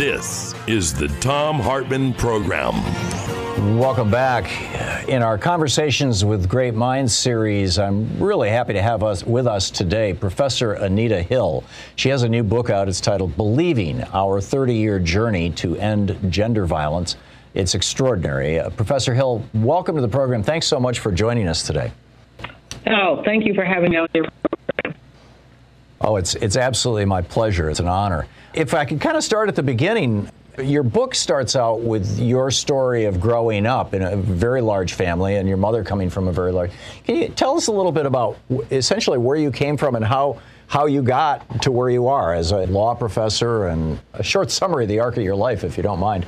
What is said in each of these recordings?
This is the Thom Hartmann Program. Welcome back. In our Conversations with Great Minds series, I'm really happy to have us with us today Professor Anita Hill. She has a new book out. It's titled Believing Our 30 Year Journey to End Gender Violence. It's extraordinary. Uh, Professor Hill, welcome to the program. Thanks so much for joining us today. Oh, thank you for having me on your Oh, it's, it's absolutely my pleasure. It's an honor. If I could kind of start at the beginning, your book starts out with your story of growing up in a very large family and your mother coming from a very large. Can you tell us a little bit about essentially where you came from and how how you got to where you are as a law professor and a short summary of the arc of your life, if you don't mind?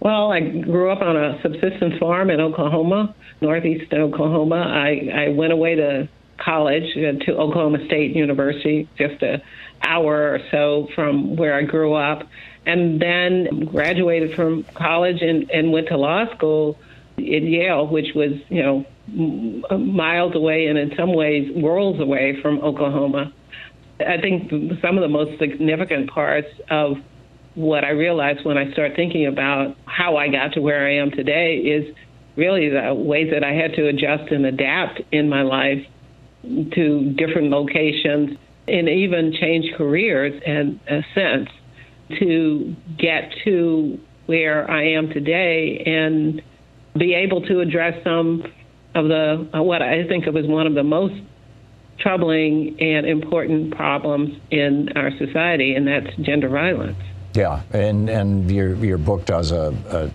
Well, I grew up on a subsistence farm in Oklahoma, northeast Oklahoma. I, I went away to college uh, to Oklahoma State University, just a hour or so from where I grew up, and then graduated from college and, and went to law school at Yale, which was, you know, miles away and in some ways worlds away from Oklahoma. I think some of the most significant parts of what I realized when I start thinking about how I got to where I am today is really the ways that I had to adjust and adapt in my life to different locations and even change careers in a sense to get to where I am today and be able to address some of the what I think of as one of the most troubling and important problems in our society, and that's gender violence. Yeah, and and your your book does a, a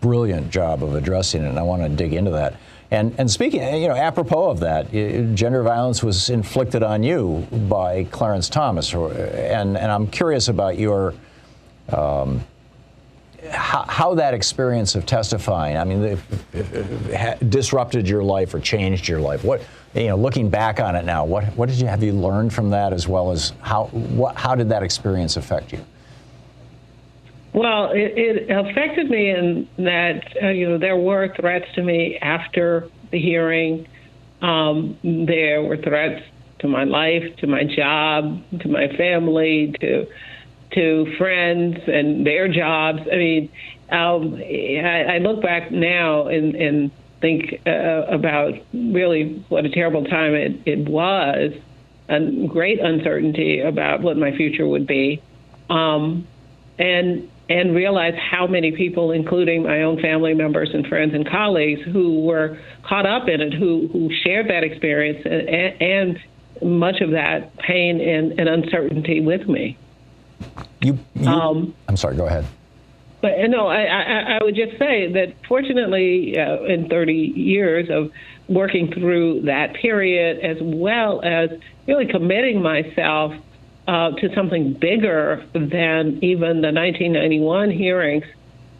brilliant job of addressing it, and I want to dig into that. And, and speaking, eh, you know, apropos of that, eh, gender violence was inflicted on you by Clarence Thomas, eh, and, and I'm curious about your, um, how, how, that experience of testifying, I mean, disrupted your life or changed your life. What, you know, looking back on it now, what, what did you have you learned from that, as well as how, what, how did that experience affect you? Well, it, it affected me in that uh, you know there were threats to me after the hearing. Um, there were threats to my life, to my job, to my family, to to friends and their jobs. I mean, um, I, I look back now and, and think uh, about really what a terrible time it, it was, and great uncertainty about what my future would be. Um, and and realize how many people, including my own family members and friends and colleagues, who were caught up in it, who who shared that experience and, and much of that pain and, and uncertainty with me. You, you um, I'm sorry. Go ahead. But no, I, I, I would just say that fortunately, uh, in 30 years of working through that period, as well as really committing myself uh, to something bigger than even the 1991 hearings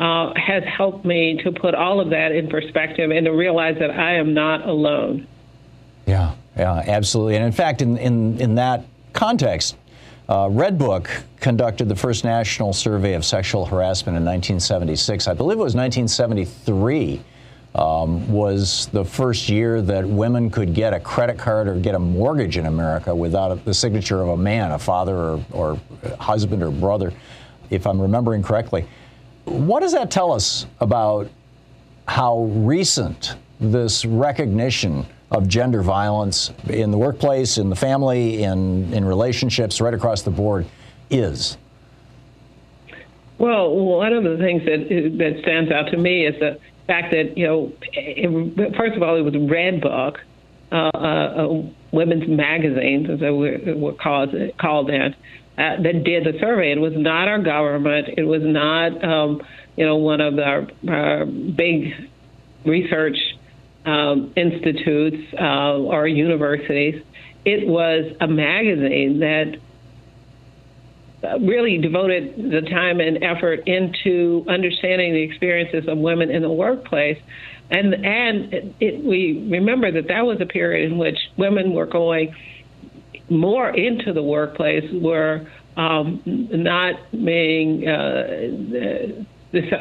uh, has helped me to put all of that in perspective and to realize that I am not alone. Yeah, yeah, absolutely. And in fact, in, in, in that context, uh, Redbook conducted the first national survey of sexual harassment in 1976. I believe it was 1973 um, was the first year that women could get a credit card or get a mortgage in America without the signature of a man, a father or, or husband or brother. if I'm remembering correctly. What does that tell us about how recent this recognition of gender violence in the workplace, in the family, in, in relationships, right across the board is? Well, one of the things that that stands out to me is the fact that you know, it, first of all, it was Redbook, uh, a women's magazine, as they were, called called that, uh, that did the survey. It was not our government. It was not um, you know one of our, our big research um, institutes uh, or universities. It was a magazine that really devoted the time and effort into understanding the experiences of women in the workplace. And and it, we remember that that was a period in which women were going more into the workplace, were um, not being uh,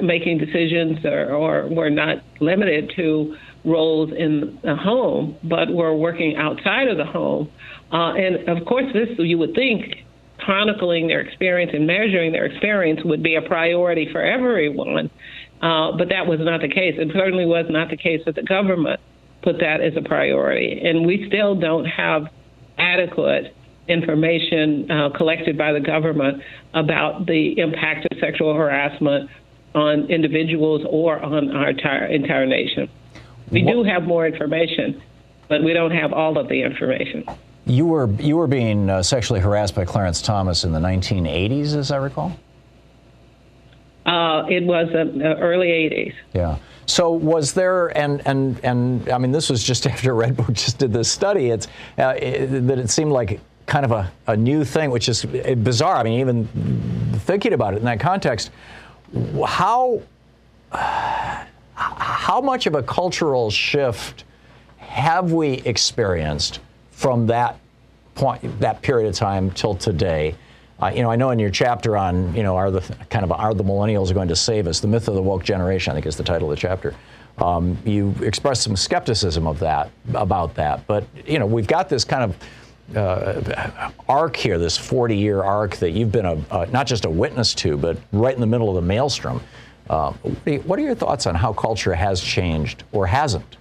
making decisions or, or were not limited to roles in the home, but were working outside of the home. Uh, and of course, this you would think chronicling their experience and measuring their experience would be a priority for everyone. Uh, but that was not the case. It certainly was not the case that the government put that as a priority. And we still don't have adequate information uh, collected by the government about the impact of sexual harassment on individuals or on our entire, entire nation. We what? do have more information, but we don't have all of the information. You were you were being uh, sexually harassed by Clarence Thomas in the 1980s, as I recall. Uh, it was uh, early 80s. Yeah. So was there, and and and I mean, this was just after Redbook just did this study. It's uh, it, that it seemed like kind of a, a new thing, which is bizarre. I mean, even thinking about it in that context, how how much of a cultural shift have we experienced from that point, that period of time till today? Uh, you know, I know in your chapter on, you know, are the kind of are the millennials going to save us? The myth of the woke generation, I think, is the title of the chapter. Um, you expressed some skepticism of that about that, but you know, we've got this kind of uh, arc here, this 40 year arc that you've been a, not just a witness to, but right in the middle of the maelstrom. Uh, what are your thoughts on how culture has changed or hasn't?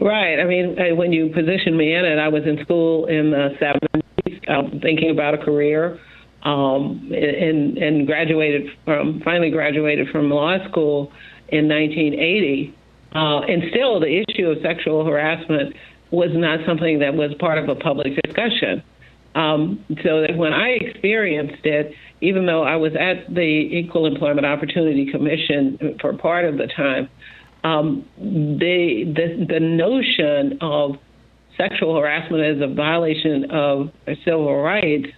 Right. I mean, uh, when you positioned me in it, I was in school in the 70s, um, thinking about a career, um, and, and graduated from, finally graduated from law school in 1980. Uh, and still, the issue of sexual harassment was not something that was part of a public discussion. Um, so that when I experienced it, even though I was at the Equal Employment Opportunity Commission for part of the time, um, the, the the notion of sexual harassment as a violation of civil rights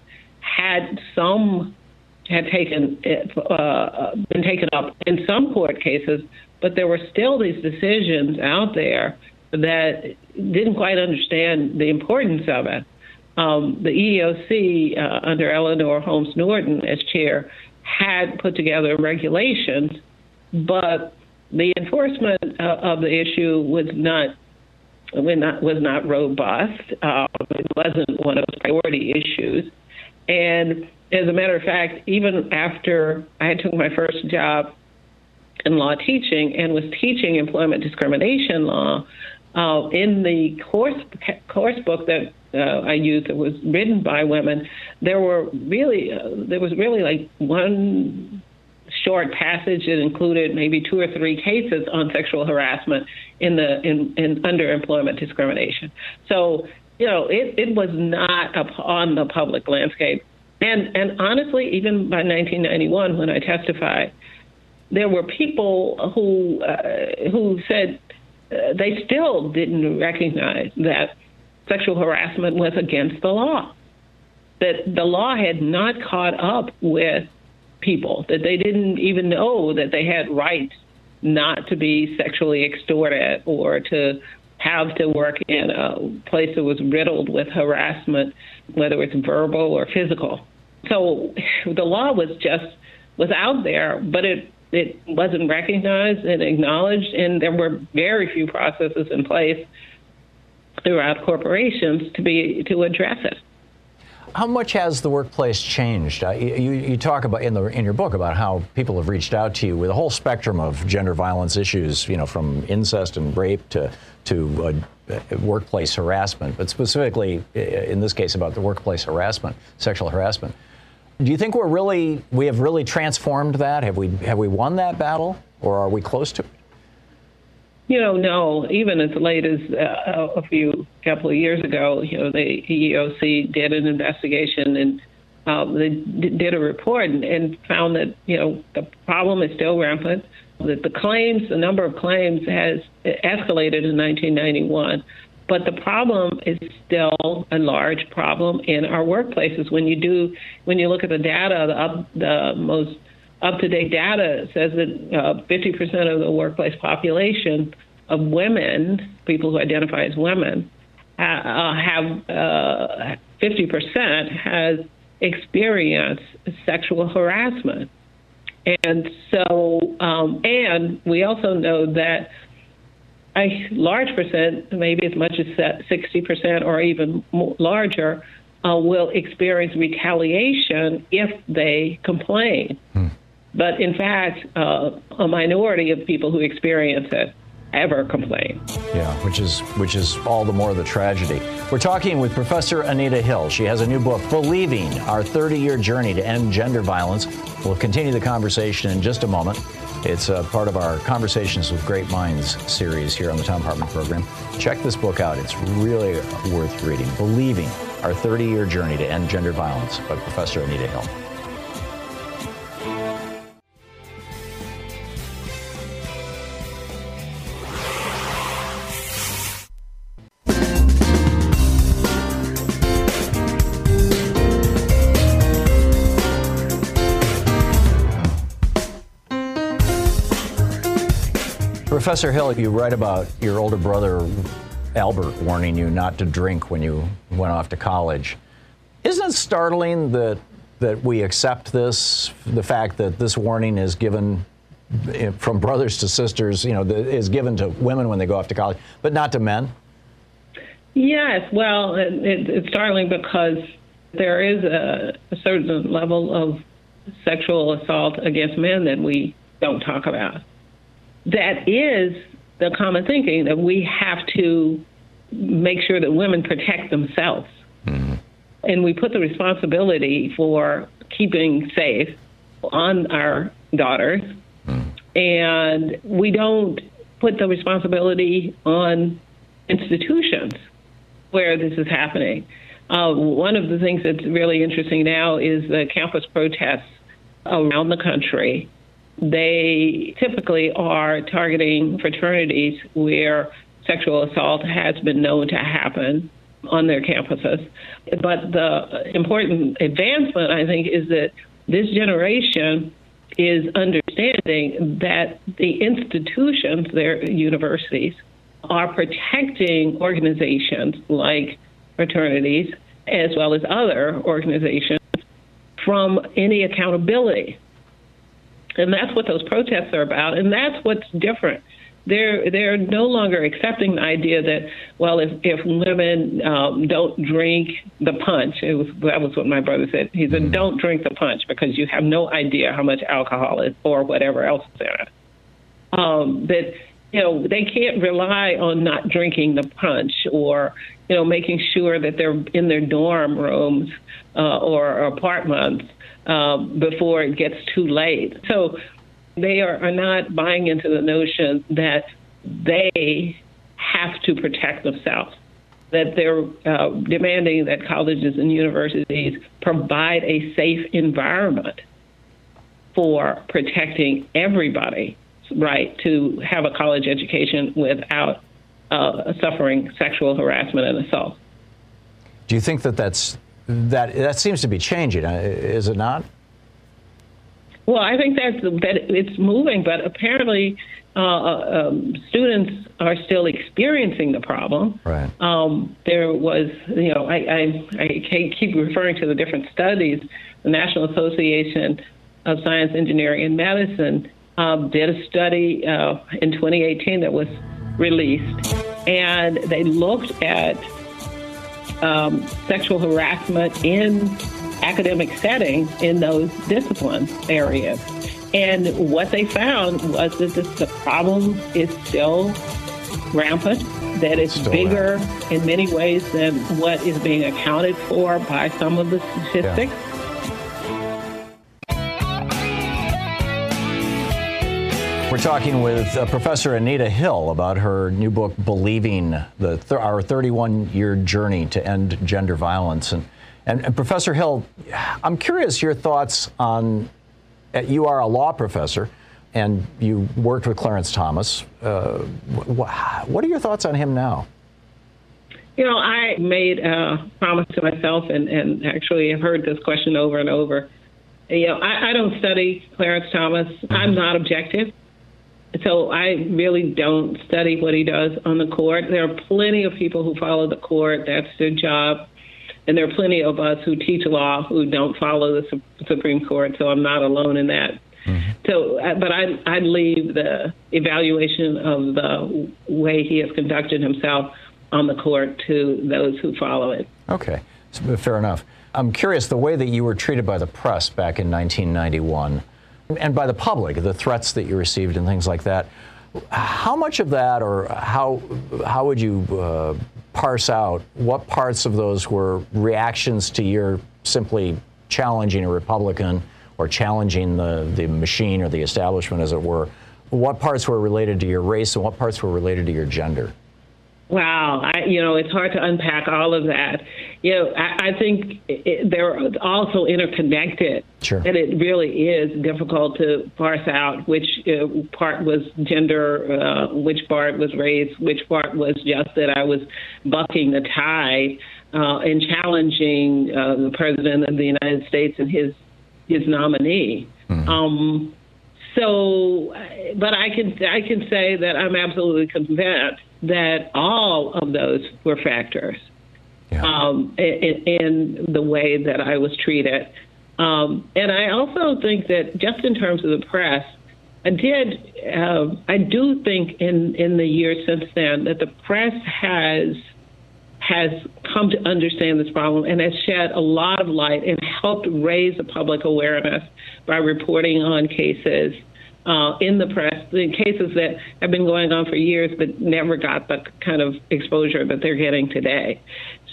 had some had taken uh, been taken up in some court cases, but there were still these decisions out there that didn't quite understand the importance of it. Um, the EEOC, uh, under Eleanor Holmes Norton as chair, had put together regulations, but the enforcement uh, of the issue was not was not robust. Um, it wasn't one of the priority issues, and as a matter of fact, even after I took my first job in law teaching and was teaching employment discrimination law, uh, in the course course book that uh, I used that was written by women, there were really uh, there was really like one short passage that included maybe two or three cases on sexual harassment in the in, in underemployment discrimination. So you know it, it was not on the public landscape, and and honestly, even by 1991 when I testified, there were people who uh, who said uh, they still didn't recognize that sexual harassment was against the law, that the law had not caught up with people, that they didn't even know that they had rights not to be sexually extorted or to have to work in a place that was riddled with harassment, whether it's verbal or physical. So the law was just was out there, but it it wasn't recognized and acknowledged, and there were very few processes in place throughout corporations to be to address it. How much has the workplace changed? Uh, you, you talk about in the in your book about how people have reached out to you with a whole spectrum of gender violence issues, you know, from incest and rape to to uh, workplace harassment, but specifically in this case about the workplace harassment, sexual harassment. Do you think we're really we have really transformed that? Have we have we won that battle, or are we close to it? You know, no. Even as late as uh, a few couple of years ago, you know, the EEOC did an investigation and uh, they did a report and, and found that you know the problem is still rampant. That the claims, the number of claims, has escalated in 1991. But the problem is still a large problem in our workplaces. When you do, when you look at the data, the, up, the most up-to-date data says that uh, 50% of the workplace population of women, people who identify as women, uh, have uh, 50% has experienced sexual harassment. And so, um, and we also know that a large percent, maybe as much as 60% or even more, larger, uh, will experience retaliation if they complain. Hmm. But in fact, uh, a minority of people who experience it ever complain. Yeah, which is which is all the more the tragedy. We're talking with Professor Anita Hill. She has a new book, Believing: Our 30-Year Journey to End Gender Violence. We'll continue the conversation in just a moment. It's a part of our Conversations with Great Minds series here on the Thom Hartmann program. Check this book out. It's really worth reading. Believing: Our 30-Year Journey to End Gender Violence by Professor Anita Hill. Professor Hill, you write about your older brother, Albert, warning you not to drink when you went off to college. Isn't it startling that, that we accept this, the fact that this warning is given eh, from brothers to sisters, you know, is given to women when they go off to college, but not to men? Yes, well, it, it's startling because there is a, a certain level of sexual assault against men that we don't talk about that is the common thinking that we have to make sure that women protect themselves. Mm-hmm. And we put the responsibility for keeping safe on our daughters. Mm-hmm. And we don't put the responsibility on institutions where this is happening. Uh, one of the things that's really interesting now is the campus protests around the country they typically are targeting fraternities where sexual assault has been known to happen on their campuses. But the important advancement, I think, is that this generation is understanding that the institutions, their universities, are protecting organizations like fraternities as well as other organizations from any accountability. And that's what those protests are about. And that's what's different. They're they're no longer accepting the idea that well if if women um, don't drink the punch it was that was what my brother said he said mm-hmm. don't drink the punch because you have no idea how much alcohol is or whatever else is in it um, that you know they can't rely on not drinking the punch or you know making sure that they're in their dorm rooms uh, or apartments um, before it gets too late. So they are, are not buying into the notion that they have to protect themselves, that they're uh, demanding that colleges and universities provide a safe environment for protecting everybody right to have a college education without uh, suffering sexual harassment and assault. Do you think that that's that that seems to be changing, uh, is it not? Well, I think that that it's moving, but apparently uh, uh, um, students are still experiencing the problem. Right. Um, there was, you know, I, I, I keep referring to the different studies. The National Association of Science, Engineering, and Medicine um, did a study uh, in 2018 that was released, and they looked at um, sexual harassment in academic settings in those discipline areas. And what they found was that this, the problem is still rampant, that it's Still bigger in many ways than what is being accounted for by some of the statistics. We're talking with uh, Professor Anita Hill about her new book, Believing, the th- our 31 year journey to end gender violence. And, and, and, Professor Hill, I'm curious your thoughts on uh, you are a law professor and you worked with Clarence Thomas. Uh, wh- what are your thoughts on him now? You know, I made a promise to myself and, and actually have heard this question over and over. You know, I, I don't study Clarence Thomas. Mm-hmm. I'm not objective. So I really don't study what he does on the court. There are plenty of people who follow the court. That's their job. And there are plenty of us who teach law who don't follow the Supreme Court. So I'm not alone in that. Mm-hmm. So, uh, but I, I'd leave the evaluation of the way he has conducted himself on the court to those who follow it. Okay, fair enough. I'm curious the way that you were treated by the press back in 1991 and by the public, the threats that you received and things like that. How much of that, or how how would you uh, parse out what parts of those were reactions to your simply challenging a Republican or challenging the the machine or the establishment, as it were? What parts were related to your race and what parts were related to your gender? Wow, I, you know, it's hard to unpack all of that. You know, I, I think it, they're also interconnected. Sure. And it really is difficult to parse out which uh, part was gender, uh, which part was race, which part was just that I was bucking the tide uh, and challenging uh, the president of the United States and his his nominee. Mm-hmm. Um, so, but I can I can say that I'm absolutely convinced that all of those were factors yeah. um, in, in, the way that I was treated. Um, and I also think that just in terms of the press, I did, uh, I do think in, in the years since then that the press has has come to understand this problem and has shed a lot of light and helped raise the public awareness by reporting on cases uh, in the press in cases that have been going on for years but never got the kind of exposure that they're getting today.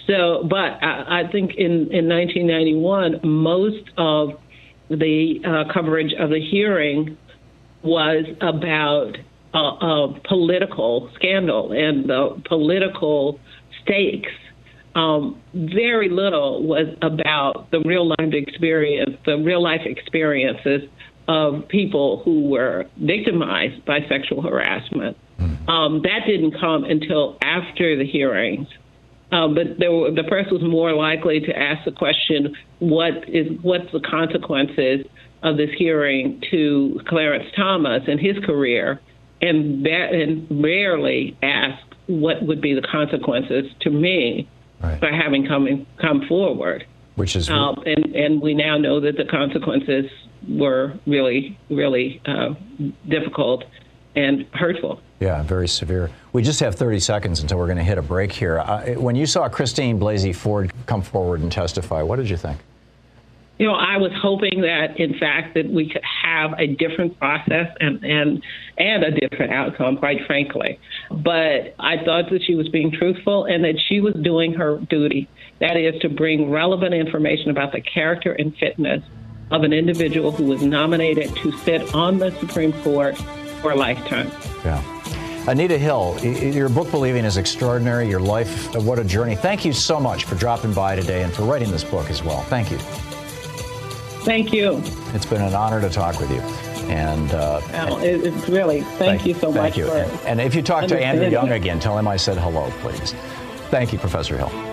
So, but I, I think in, in 1991, most of the uh, coverage of the hearing was about a, a political scandal and the political stakes. Um, very little was about the real life experience, the real life experiences of people who were victimized by sexual harassment. Mm-hmm. Um, that didn't come until after the hearings. Um, but were, the press was more likely to ask the question, "What is what's the consequences of this hearing to Clarence Thomas and his career?" and, that, and rarely ask what would be the consequences to me right. for having come come forward. Which is, um, and and we now know that the consequences were really, really uh, difficult and hurtful. Yeah, very severe. We just have 30 seconds until we're going to hit a break here. Uh, when you saw Christine Blasey Ford come forward and testify, what did you think? You know, I was hoping that, in fact, that we could have a different process and and and a different outcome, quite frankly. But I thought that she was being truthful and that she was doing her duty. That is to bring relevant information about the character and fitness of an individual who was nominated to sit on the Supreme Court for a lifetime. Yeah. Anita Hill, your book Believing is extraordinary. Your life, what a journey. Thank you so much for dropping by today and for writing this book as well. Thank you. Thank you. It's been an honor to talk with you. And uh, it's really thank, thank you so thank much. You. And, and if you talk to Andrew Young again, tell him I said hello, please. Thank you, Professor Hill.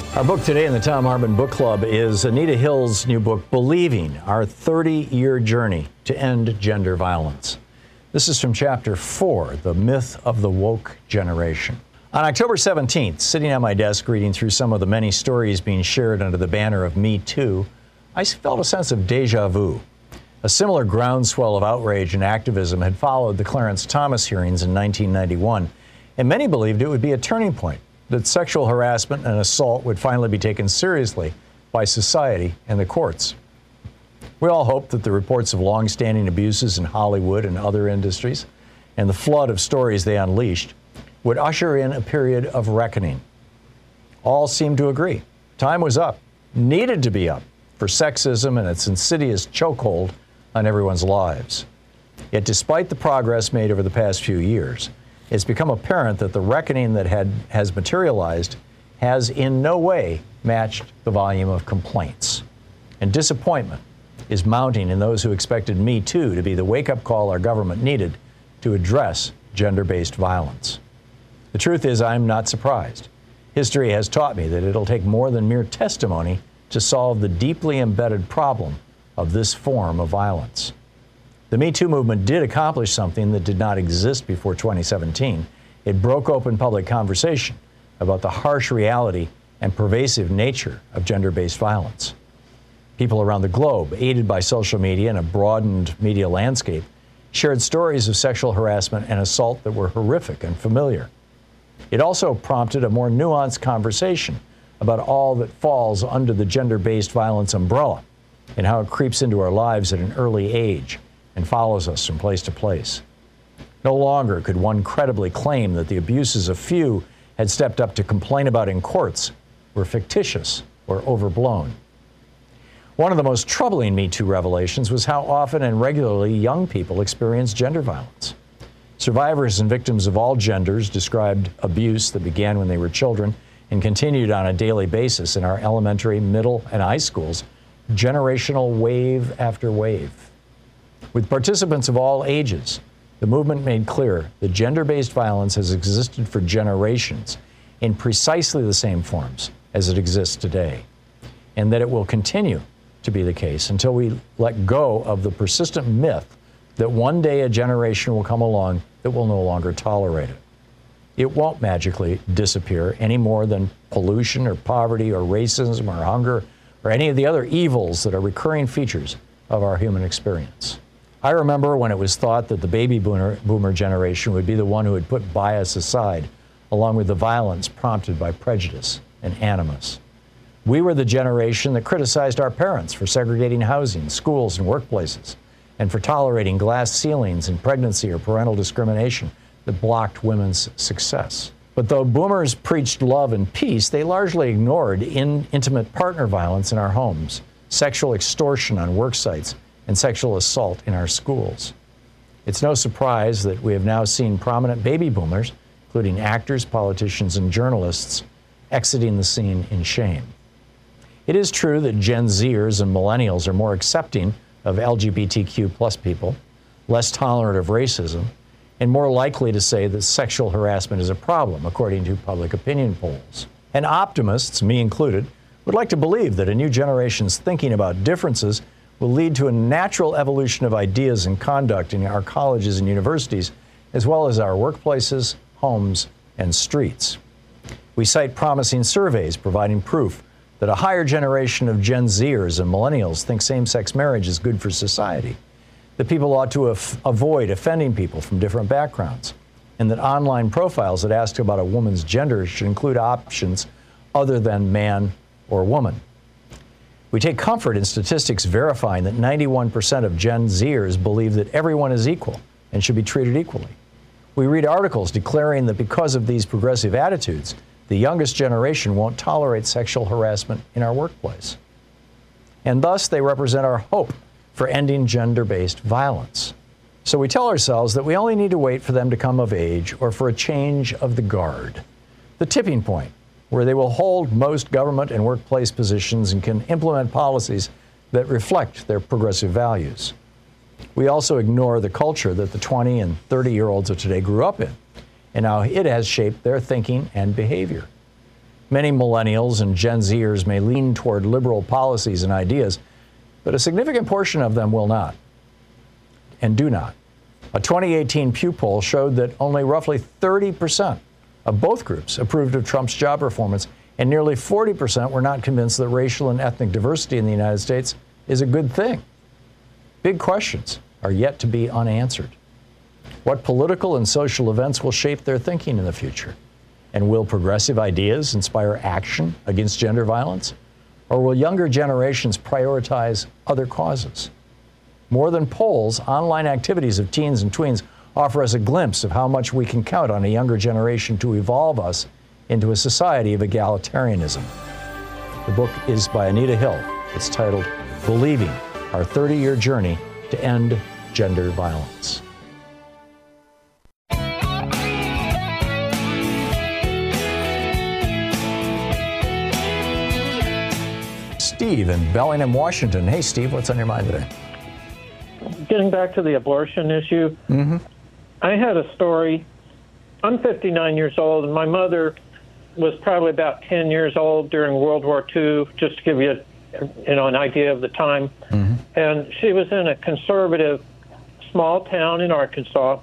Our book today in the Thom Hartmann Book Club is Anita Hill's new book, Believing Our 30 Year Journey to End Gender Violence. This is from chapter four The Myth of the Woke Generation. On October 17th, sitting at my desk reading through some of the many stories being shared under the banner of Me Too, I felt a sense of deja vu. A similar groundswell of outrage and activism had followed the Clarence Thomas hearings in 1991, and many believed it would be a turning point, that sexual harassment and assault would finally be taken seriously by society and the courts. We all hoped that the reports of long-standing abuses in Hollywood and other industries and the flood of stories they unleashed would usher in a period of reckoning. All seemed to agree. Time was up, needed to be up, for sexism and its insidious chokehold on everyone's lives. Yet, despite the progress made over the past few years, it's become apparent that the reckoning that had, has materialized has in no way matched the volume of complaints. And disappointment is mounting in those who expected Me Too to be the wake up call our government needed to address gender based violence. The truth is, I'm not surprised. History has taught me that it'll take more than mere testimony to solve the deeply embedded problem of this form of violence. The Me Too movement did accomplish something that did not exist before 2017. It broke open public conversation about the harsh reality and pervasive nature of gender based violence. People around the globe, aided by social media and a broadened media landscape, shared stories of sexual harassment and assault that were horrific and familiar. It also prompted a more nuanced conversation about all that falls under the gender based violence umbrella and how it creeps into our lives at an early age and follows us from place to place. No longer could one credibly claim that the abuses a few had stepped up to complain about in courts were fictitious or overblown. One of the most troubling Me Too revelations was how often and regularly young people experience gender violence. Survivors and victims of all genders described abuse that began when they were children and continued on a daily basis in our elementary, middle, and high schools, generational wave after wave. With participants of all ages, the movement made clear that gender based violence has existed for generations in precisely the same forms as it exists today, and that it will continue to be the case until we let go of the persistent myth that one day a generation will come along that will no longer tolerate it. It won't magically disappear any more than pollution or poverty or racism or hunger or any of the other evils that are recurring features of our human experience. I remember when it was thought that the baby boomer, boomer generation would be the one who would put bias aside, along with the violence prompted by prejudice and animus. We were the generation that criticized our parents for segregating housing, schools, and workplaces, and for tolerating glass ceilings in pregnancy or parental discrimination that blocked women's success. But though boomers preached love and peace, they largely ignored in intimate partner violence in our homes, sexual extortion on work sites, and sexual assault in our schools. It's no surprise that we have now seen prominent baby boomers, including actors, politicians, and journalists, exiting the scene in shame. It is true that Gen Zers and millennials are more accepting of LGBTQ plus people, less tolerant of racism, and more likely to say that sexual harassment is a problem, according to public opinion polls. And optimists, me included, would like to believe that a new generation's thinking about differences will lead to a natural evolution of ideas and conduct in our colleges and universities, as well as our workplaces, homes, and streets. We cite promising surveys providing proof that a higher generation of Gen Zers and millennials think same sex marriage is good for society, that people ought to af- avoid offending people from different backgrounds, and that online profiles that ask about a woman's gender should include options other than man or woman. We take comfort in statistics verifying that 91% of Gen Zers believe that everyone is equal and should be treated equally. We read articles declaring that because of these progressive attitudes, the youngest generation won't tolerate sexual harassment in our workplace. And thus, they represent our hope for ending gender based violence. So we tell ourselves that we only need to wait for them to come of age or for a change of the guard. The tipping point where they will hold most government and workplace positions and can implement policies that reflect their progressive values. We also ignore the culture that the 20 and 30 year olds of today grew up in and how it has shaped their thinking and behavior. Many millennials and Gen Zers may lean toward liberal policies and ideas, but a significant portion of them will not and do not. A 2018 Pew poll showed that only roughly 30 percent of both groups approved of Trump's job performance, and nearly 40% were not convinced that racial and ethnic diversity in the United States is a good thing. Big questions are yet to be unanswered. What political and social events will shape their thinking in the future? And will progressive ideas inspire action against gender violence? Or will younger generations prioritize other causes? More than polls, online activities of teens and tweens offer us a glimpse of how much we can count on a younger generation to evolve us into a society of egalitarianism. The book is by Anita Hill. It's titled Believing Our 30 Year Journey to End Gender Violence. Steve in Bellingham, Washington. Hey, Steve, what's on your mind today? Getting back to the abortion issue, mm-hmm. I had a story. I'm 59 years old, and my mother was probably about 10 years old during World War II, just to give you, a, you know, an idea of the time. Mm-hmm. And she was in a conservative small town in Arkansas,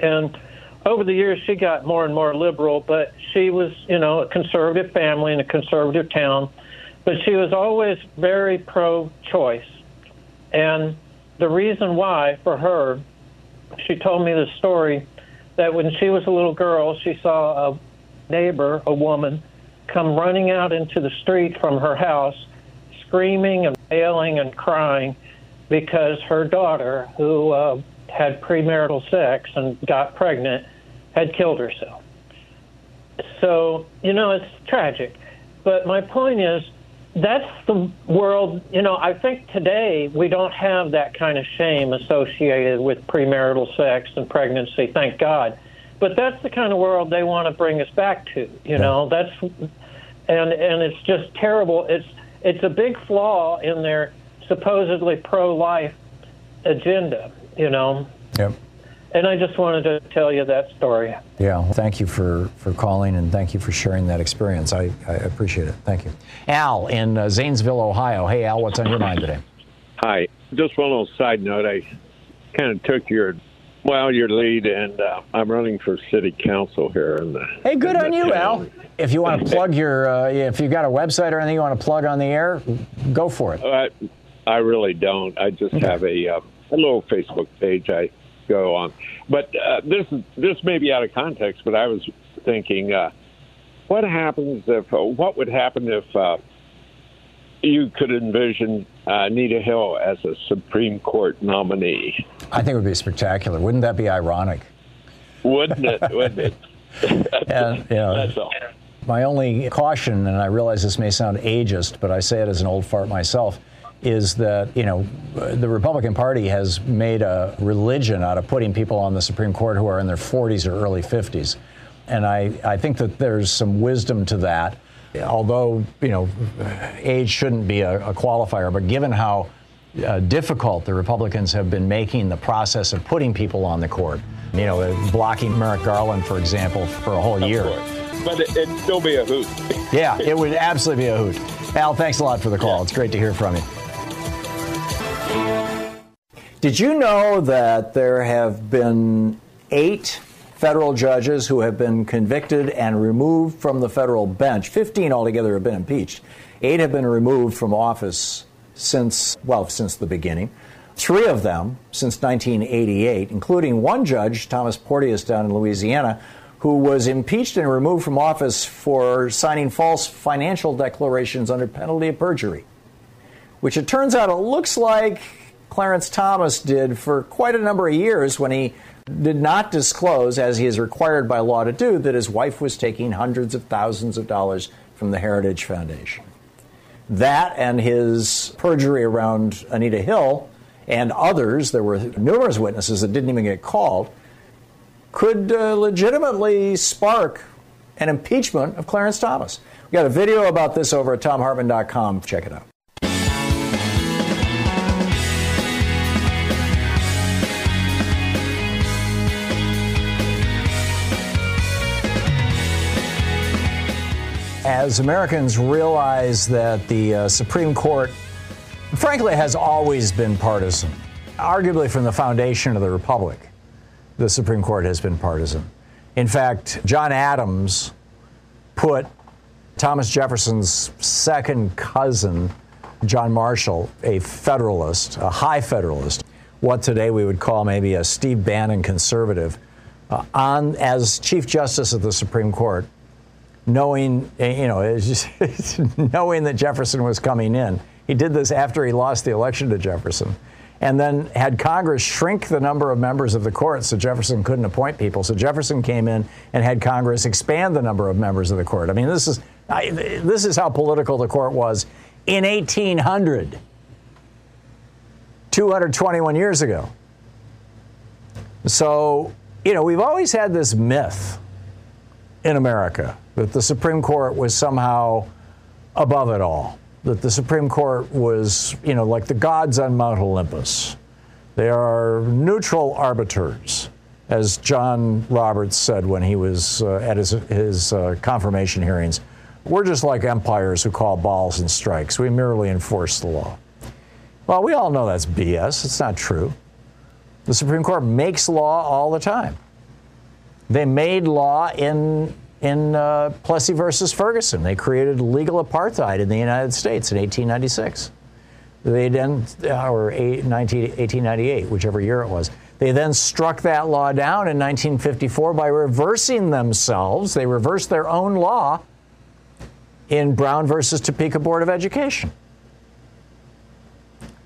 and over the years she got more and more liberal. But she was, you know, a conservative family in a conservative town, but she was always very pro-choice. And the reason why for her she told me the story that when she was a little girl, she saw a neighbor, a woman, come running out into the street from her house, screaming and wailing and crying because her daughter, who uh, had premarital sex and got pregnant, had killed herself. So, you know, it's tragic. But my point is, that's the world, you know, I think today we don't have that kind of shame associated with premarital sex and pregnancy, thank God. But that's the kind of world they want to bring us back to, you know. That's and and it's just terrible. It's it's a big flaw in their supposedly pro-life agenda, you know. Yep. And I just wanted to tell you that story. Yeah, well, thank you for, for calling and thank you for sharing that experience. I, I appreciate it. Thank you. Al in uh, Zanesville, Ohio. Hey, Al, what's on your mind today? Hi. Just one little side note. I kind of took your well, your lead, and uh, I'm running for city council here. In the, hey, good on you, town. Al. If you want to plug your, uh, if you've got a website or anything you want to plug on the air, go for it. I, I really don't. I just okay. have a, uh, a little Facebook page. I go on. But uh, this this may be out of context, but I was thinking, uh, what happens if uh, what would happen if uh, you could envision uh, Anita Hill as a Supreme Court nominee? I think it would be spectacular. Wouldn't that be ironic? Wouldn't it? Wouldn't it? and, you know, That's all. My only caution, and I realize this may sound ageist, but I say it as an old fart myself is that, you know, the Republican Party has made a religion out of putting people on the Supreme Court who are in their 40s or early 50s. And I, I think that there's some wisdom to that, although, you know, age shouldn't be a, a qualifier. But given how uh, difficult the Republicans have been making the process of putting people on the court, you know, blocking Merrick Garland, for example, for a whole year. But it, would still be a hoot. yeah, it would absolutely be a hoot. Al, thanks a lot for the call. Yeah. It's great to hear from you. Did you know that there have been eight federal judges who have been convicted and removed from the federal bench? 15 altogether have been impeached. Eight have been removed from office since, well, since the beginning. Three of them since 1988, including one judge, Thomas Porteous, down in Louisiana, who was impeached and removed from office for signing false financial declarations under penalty of perjury, which it turns out it looks like Clarence Thomas did for quite a number of years when he did not disclose, as he is required by law to do, that his wife was taking hundreds of thousands of dollars from the Heritage Foundation. That and his perjury around Anita Hill and others, there were numerous witnesses that didn't even get called, could uh, legitimately spark an impeachment of Clarence Thomas. We got a video about this over at thomhartmann.com. Check it out. As Americans realize that the uh, Supreme Court, frankly, has always been partisan, arguably from the foundation of the Republic, the Supreme Court has been partisan. In fact, John Adams put Thomas Jefferson's second cousin, John Marshall, a Federalist, a high Federalist, what today we would call maybe a Steve Bannon conservative, uh, on as Chief Justice of the Supreme Court knowing, eh, you know, just knowing that Jefferson was coming in. He did this after he lost the election to Jefferson. And then had Congress shrink the number of members of the court so Jefferson couldn't appoint people. So Jefferson came in and had Congress expand the number of members of the court. I mean, this is, I, this is how political the court was in 1800, 221 years ago. So, you know, we've always had this myth in America that the Supreme Court was somehow above it all, that the Supreme Court was, you know, like the gods on Mount Olympus. They are neutral arbiters, as John Roberts said when he was uh, at his, his uh, confirmation hearings. We're just like empires who call balls and strikes. We merely enforce the law. Well, we all know that's BS. It's not true. The Supreme Court makes law all the time. They made law in in uh, Plessy versus Ferguson. They created legal apartheid in the United States in 1896. They then, uh, or 1898, whichever year it was. They then struck that law down in 1954 by reversing themselves. They reversed their own law in Brown versus Topeka Board of Education.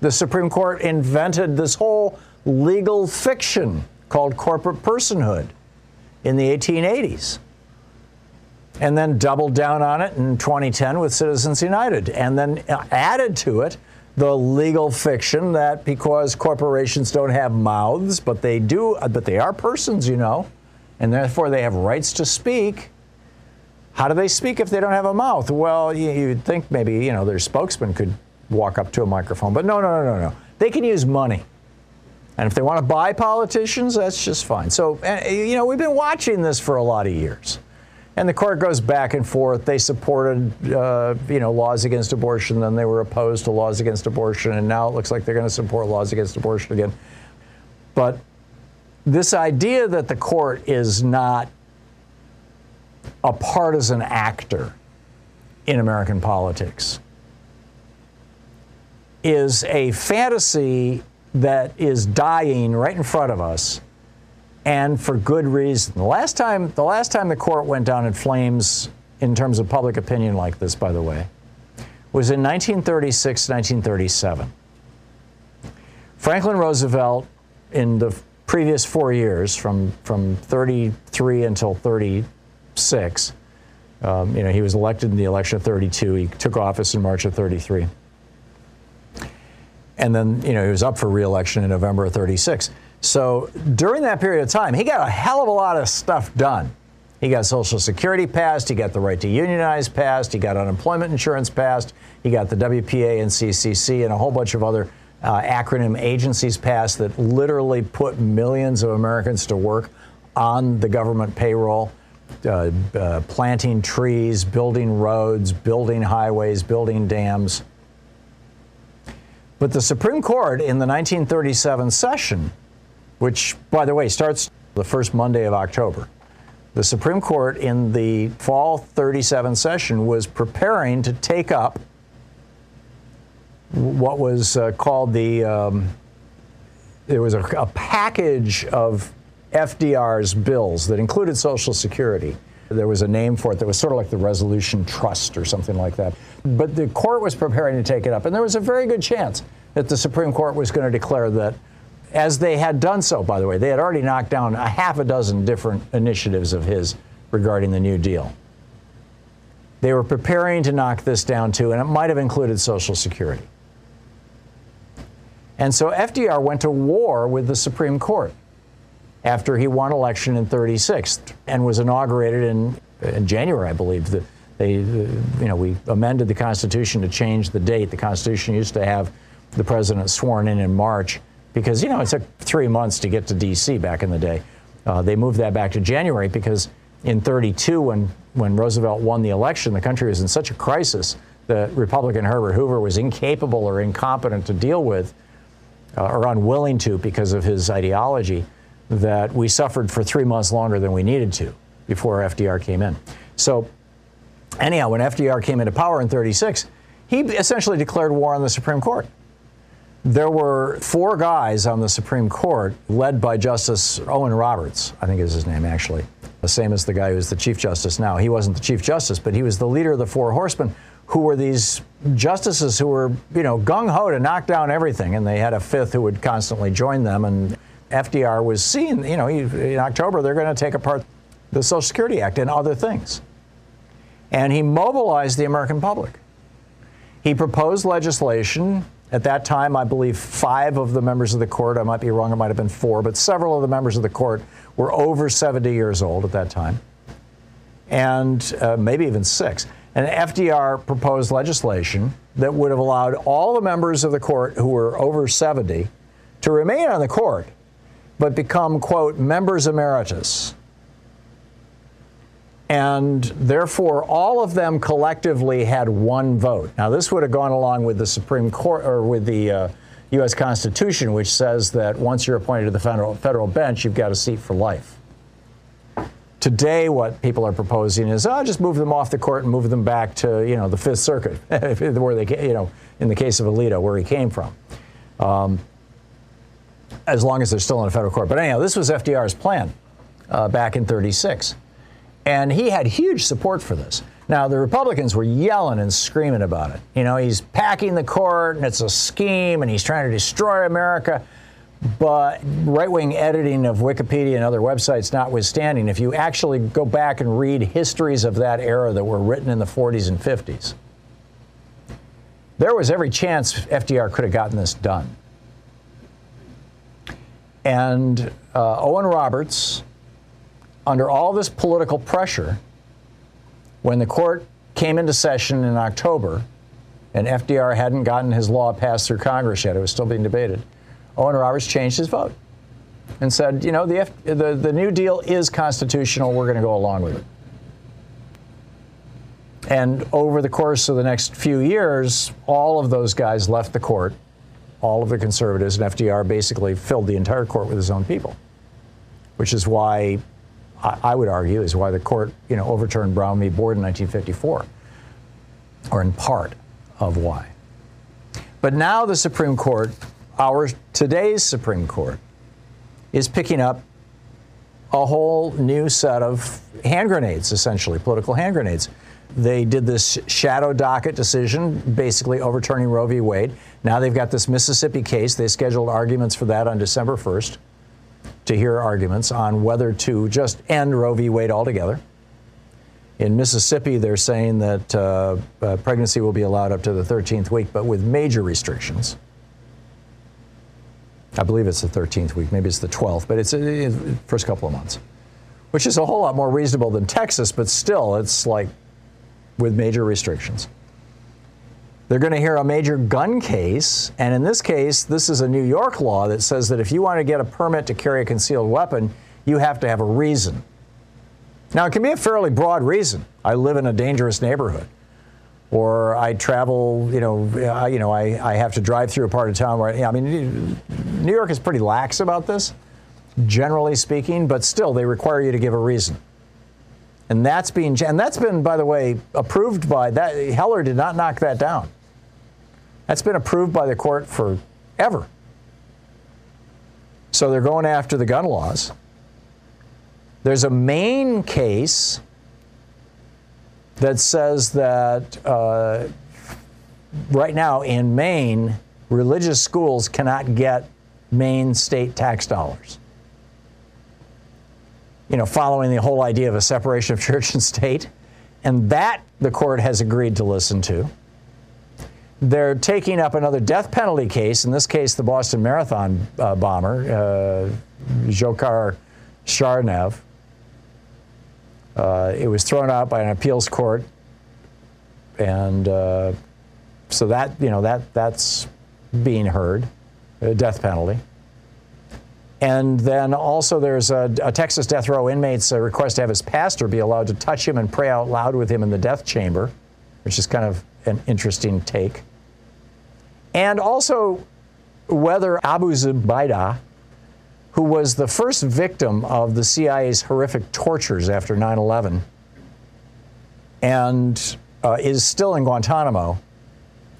The Supreme Court invented this whole legal fiction called corporate personhood in the 1880s and then doubled down on it in 2010 with Citizens United, and then uh, added to it the legal fiction that because corporations don't have mouths, but they do, uh, but they are persons, you know, and therefore they have rights to speak. How do they speak if they don't have a mouth? Well, you'd think maybe you know their spokesman could walk up to a microphone, but no, no, no, no, no. They can use money. And if they want to buy politicians, that's just fine. So, you know, we've been watching this for a lot of years. And the court goes back and forth. They supported, uh, you know, laws against abortion, then they were opposed to laws against abortion, and now it looks like they're going to support laws against abortion again. But this idea that the court is not a partisan actor in American politics is a fantasy that is dying right in front of us and for good reason. The last time, the last time the court went down in flames in terms of public opinion like this, by the way, was in 1936, 1937. Franklin Roosevelt, in the previous four years, from, from 33 until 36, um, you know, he was elected in the election of 32. He took office in March of 33. And then, you know, he was up for reelection in November of 36. So during that period of time, he got a hell of a lot of stuff done. He got Social Security passed, he got the right to unionize passed, he got unemployment insurance passed, he got the WPA and CCC and a whole bunch of other uh, acronym agencies passed that literally put millions of Americans to work on the government payroll, uh, uh, planting trees, building roads, building highways, building dams. But the Supreme Court in the 1937 session, which, by the way, starts the first Monday of October, the Supreme Court in the fall 37 session was preparing to take up what was uh, called the, um, there was a, a package of FDR's bills that included Social Security. There was a name for it that was sort of like the Resolution Trust or something like that. But the court was preparing to take it up, and there was a very good chance that the Supreme Court was going to declare that, as they had done so, by the way, they had already knocked down a half a dozen different initiatives of his regarding the New Deal. They were preparing to knock this down too, and it might have included Social Security. And so FDR went to war with the Supreme Court after he won election in 36 and was inaugurated in, in January, I believe. The, they, you know, we amended the Constitution to change the date. The Constitution used to have the president sworn in in March because, you know, it took three months to get to D.C. back in the day. Uh, they moved that back to January because in 32, when, when Roosevelt won the election, the country was in such a crisis that Republican Herbert Hoover was incapable or incompetent to deal with uh, or unwilling to because of his ideology that we suffered for three months longer than we needed to before FDR came in. So, anyhow, when FDR came into power in 36, he essentially declared war on the Supreme Court. There were four guys on the Supreme Court, led by Justice Owen Roberts, I think is his name actually, the same as the guy who's the Chief Justice now. He wasn't the Chief Justice, but he was the leader of the Four Horsemen, who were these justices who were, you know, gung ho to knock down everything, and they had a fifth who would constantly join them. And FDR was seen, you know, in October they're going to take apart the Social Security Act and other things. And he mobilized the American public. He proposed legislation. At that time, I believe five of the members of the court, I might be wrong, it might have been four, but several of the members of the court were over 70 years old at that time, and uh, maybe even six. And FDR proposed legislation that would have allowed all the members of the court who were over 70 to remain on the court but become, quote, members emeritus. And therefore, all of them collectively had one vote. Now, this would have gone along with the Supreme Court or with the uh, U.S. Constitution, which says that once you're appointed to the federal, federal bench, you've got a seat for life. Today, what people are proposing is, oh, just move them off the court and move them back to, you know, the Fifth Circuit, where they, you know, in the case of Alito, where he came from. Um, as long as they're still in a federal court. But anyhow, this was FDR's plan uh, back in 36. And he had huge support for this. Now, the Republicans were yelling and screaming about it. You know, he's packing the court and it's a scheme and he's trying to destroy America. But right wing editing of Wikipedia and other websites notwithstanding, if you actually go back and read histories of that era that were written in the 40s and 50s, there was every chance FDR could have gotten this done. And uh, Owen Roberts, under all this political pressure, when the court came into session in October, and FDR hadn't gotten his law passed through Congress yet, it was still being debated, Owen Roberts changed his vote and said, you know, the, F- the, the New Deal is constitutional, we're going to go along with it. And over the course of the next few years, all of those guys left the court all of the conservatives, and FDR basically filled the entire court with his own people, which is why I, would argue is why the court, you know, overturned Brown v. Board in 1954, or in part of why. But now the Supreme Court, our today's Supreme Court, is picking up a whole new set of hand grenades, essentially political hand grenades. They did this shadow docket decision, basically overturning Roe v. Wade. Now they've got this Mississippi case. They scheduled arguments for that on December 1st to hear arguments on whether to just end Roe v. Wade altogether. In Mississippi, they're saying that uh, uh, pregnancy will be allowed up to the 13th week, but with major restrictions. I believe it's the 13th week, maybe it's the 12th, but it's the first couple of months, which is a whole lot more reasonable than Texas, but still, it's like with major restrictions. They're going to hear a major gun case, and in this case, this is a New York law that says that if you want to get a permit to carry a concealed weapon, you have to have a reason. Now, it can be a fairly broad reason. I live in a dangerous neighborhood or I travel, you know, I, you know, I, I have to drive through a part of town where, I mean, New York is pretty lax about this, generally speaking, but still they require you to give a reason. And that's being, and that's been, by the way, approved by that. Heller did not knock that down. That's been approved by the court forever. So they're going after the gun laws. There's a Maine case that says that uh, right now in Maine, religious schools cannot get Maine state tax dollars. You know, following the whole idea of a separation of church and state. And that the court has agreed to listen to. They're taking up another death penalty case, in this case, the Boston Marathon uh, bomber, uh, Dzhokhar Tsarnaev. Uh, it was thrown out by an appeals court, and uh, so that you know that that's being heard, death penalty. And then also there's a, a Texas death row inmate's request to have his pastor be allowed to touch him and pray out loud with him in the death chamber, which is kind of an interesting take. And also whether Abu Zubaydah who was the first victim of the CIA's horrific tortures after 9 11 and uh, is still in Guantanamo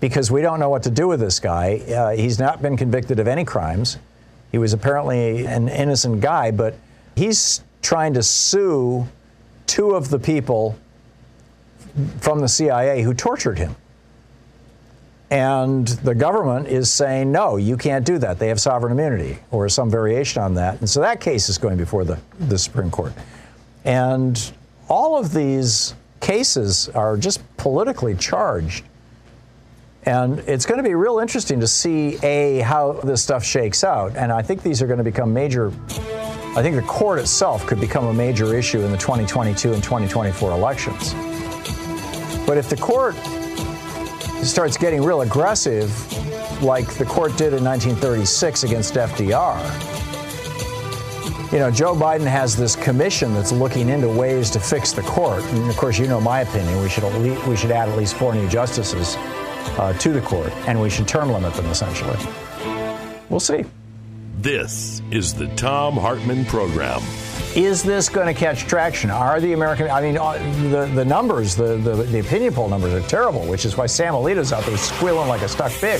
because we don't know what to do with this guy. Uh, he's not been convicted of any crimes. He was apparently an innocent guy, but he's trying to sue two of the people from the CIA who tortured him. And the government is saying, no, you can't do that. They have sovereign immunity or some variation on that. And so that case is going before the, the Supreme Court. And all of these cases are just politically charged. And it's going to be real interesting to see, A, how this stuff shakes out. And I think these are going to become major. I think the court itself could become a major issue in the 2022 and 2024 elections. But if the court starts getting real aggressive, like the court did in 1936 against FDR. You know, Joe Biden has this commission that's looking into ways to fix the court. And of course, you know my opinion. We should least, we should add at least four new justices uh, to the court, and we should term limit them essentially. We'll see. This is the Thom Hartmann Program. Is this going to catch traction? Are the American, I mean, uh, the, the numbers, the, the, the opinion poll numbers are terrible, which is why Sam Alito's out there squealing like a stuck pig.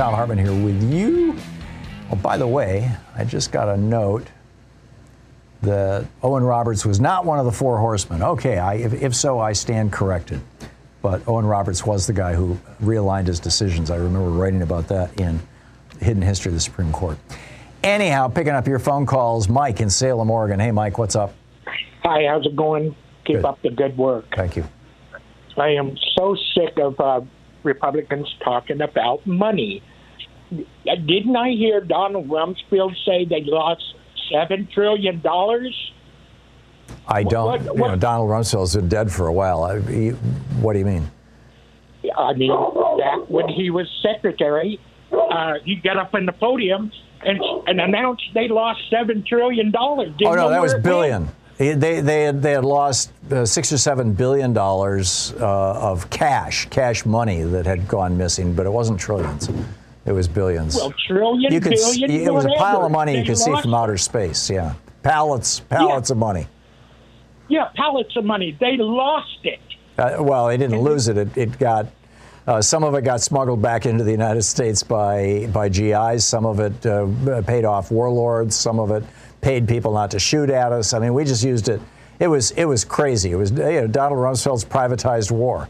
Thom Hartmann here with you. Oh, by the way, I just got a note that Owen Roberts was not one of the four horsemen. Okay, I, if, if so, I stand corrected. But Owen Roberts was the guy who realigned his decisions. I remember writing about that in Hidden History of the Supreme Court. Anyhow, picking up your phone calls, Mike in Salem, Oregon. Hey, Mike, what's up? Hi, how's it going? Keep Good. up the good work. Thank you. I am so sick of uh, Republicans talking about money. Didn't I hear Donald Rumsfeld say they lost seven trillion dollars? I don't. What- you know, Donald Rumsfeld's been dead for a while. I, he, what do you mean? I mean, back when he was secretary, uh, he got up on the podium and and announced they lost seven trillion dollars. oh no, that was billion. He- They they had, they had lost uh, six or seven billion dollars uh, of cash, cash money that had gone missing, but it wasn't trillions. It was billions. Well, trillion, you could, billion, it was a pile of money you could see from outer space. Yeah, pallets, pallets of money. Yeah, pallets of money. They lost it. Uh, well, they didn't lose it. It, it got uh, some of it got smuggled back into the United States by by GIs. Some of it uh, paid off warlords. Some of it paid people not to shoot at us. I mean, we just used it. It was it was crazy. It was you know, Donald Rumsfeld's privatized war.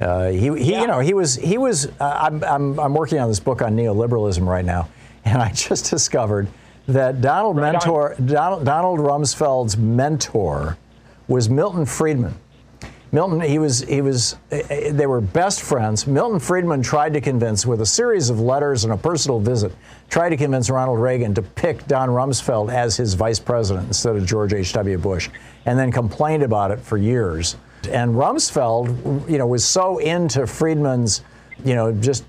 Uh, he, he you know he was he was. Uh, I'm, I'm I'm working on this book on neoliberalism right now, and I just discovered that Donald mentor Donald, Donald Rumsfeld's mentor was Milton Friedman. Milton, he was, he was, eh, eh, they were best friends. Milton Friedman tried to convince, with a series of letters and a personal visit, tried to convince Ronald Reagan to pick Don Rumsfeld as his vice president instead of George H.W. Bush, and then complained about it for years. And Rumsfeld, you know, was so into Friedman's, you know, just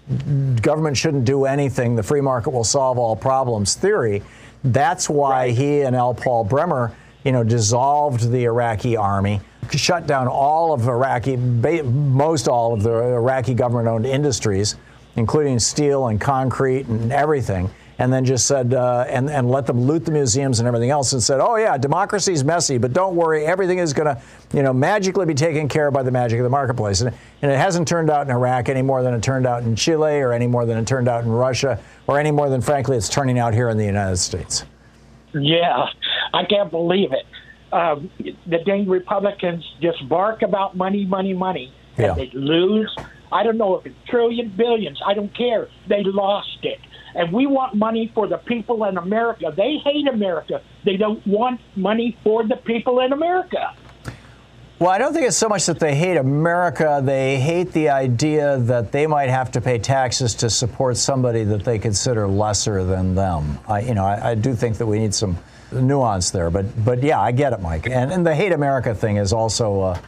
government shouldn't do anything, the free market will solve all problems theory. That's why he and L. Paul Bremer, you know, dissolved the Iraqi army, shut down all of Iraqi, most all of the Iraqi government-owned industries, including steel and concrete and everything, and then just said, uh, and, and let them loot the museums and everything else, and said, oh yeah, democracy is messy, but don't worry, everything is going to, you know, magically be taken care of by the magic of the marketplace. And, and it hasn't turned out in Iraq any more than it turned out in Chile, or any more than it turned out in Russia, or any more than, frankly, it's turning out here in the United States. Yeah, I can't believe it. Um, the dang Republicans just bark about money, money, money, and Yeah. they lose. I don't know if it's trillion, billions. I don't care. They lost it. And we want money for the people in America. They hate America. They don't want money for the people in America. Well, I don't think it's so much that they hate America. They hate the idea that they might have to pay taxes to support somebody that they consider lesser than them. I, you know, I, I do think that we need some nuance there. But, but yeah, I get it, Mike. And, and the hate America thing is also, uh,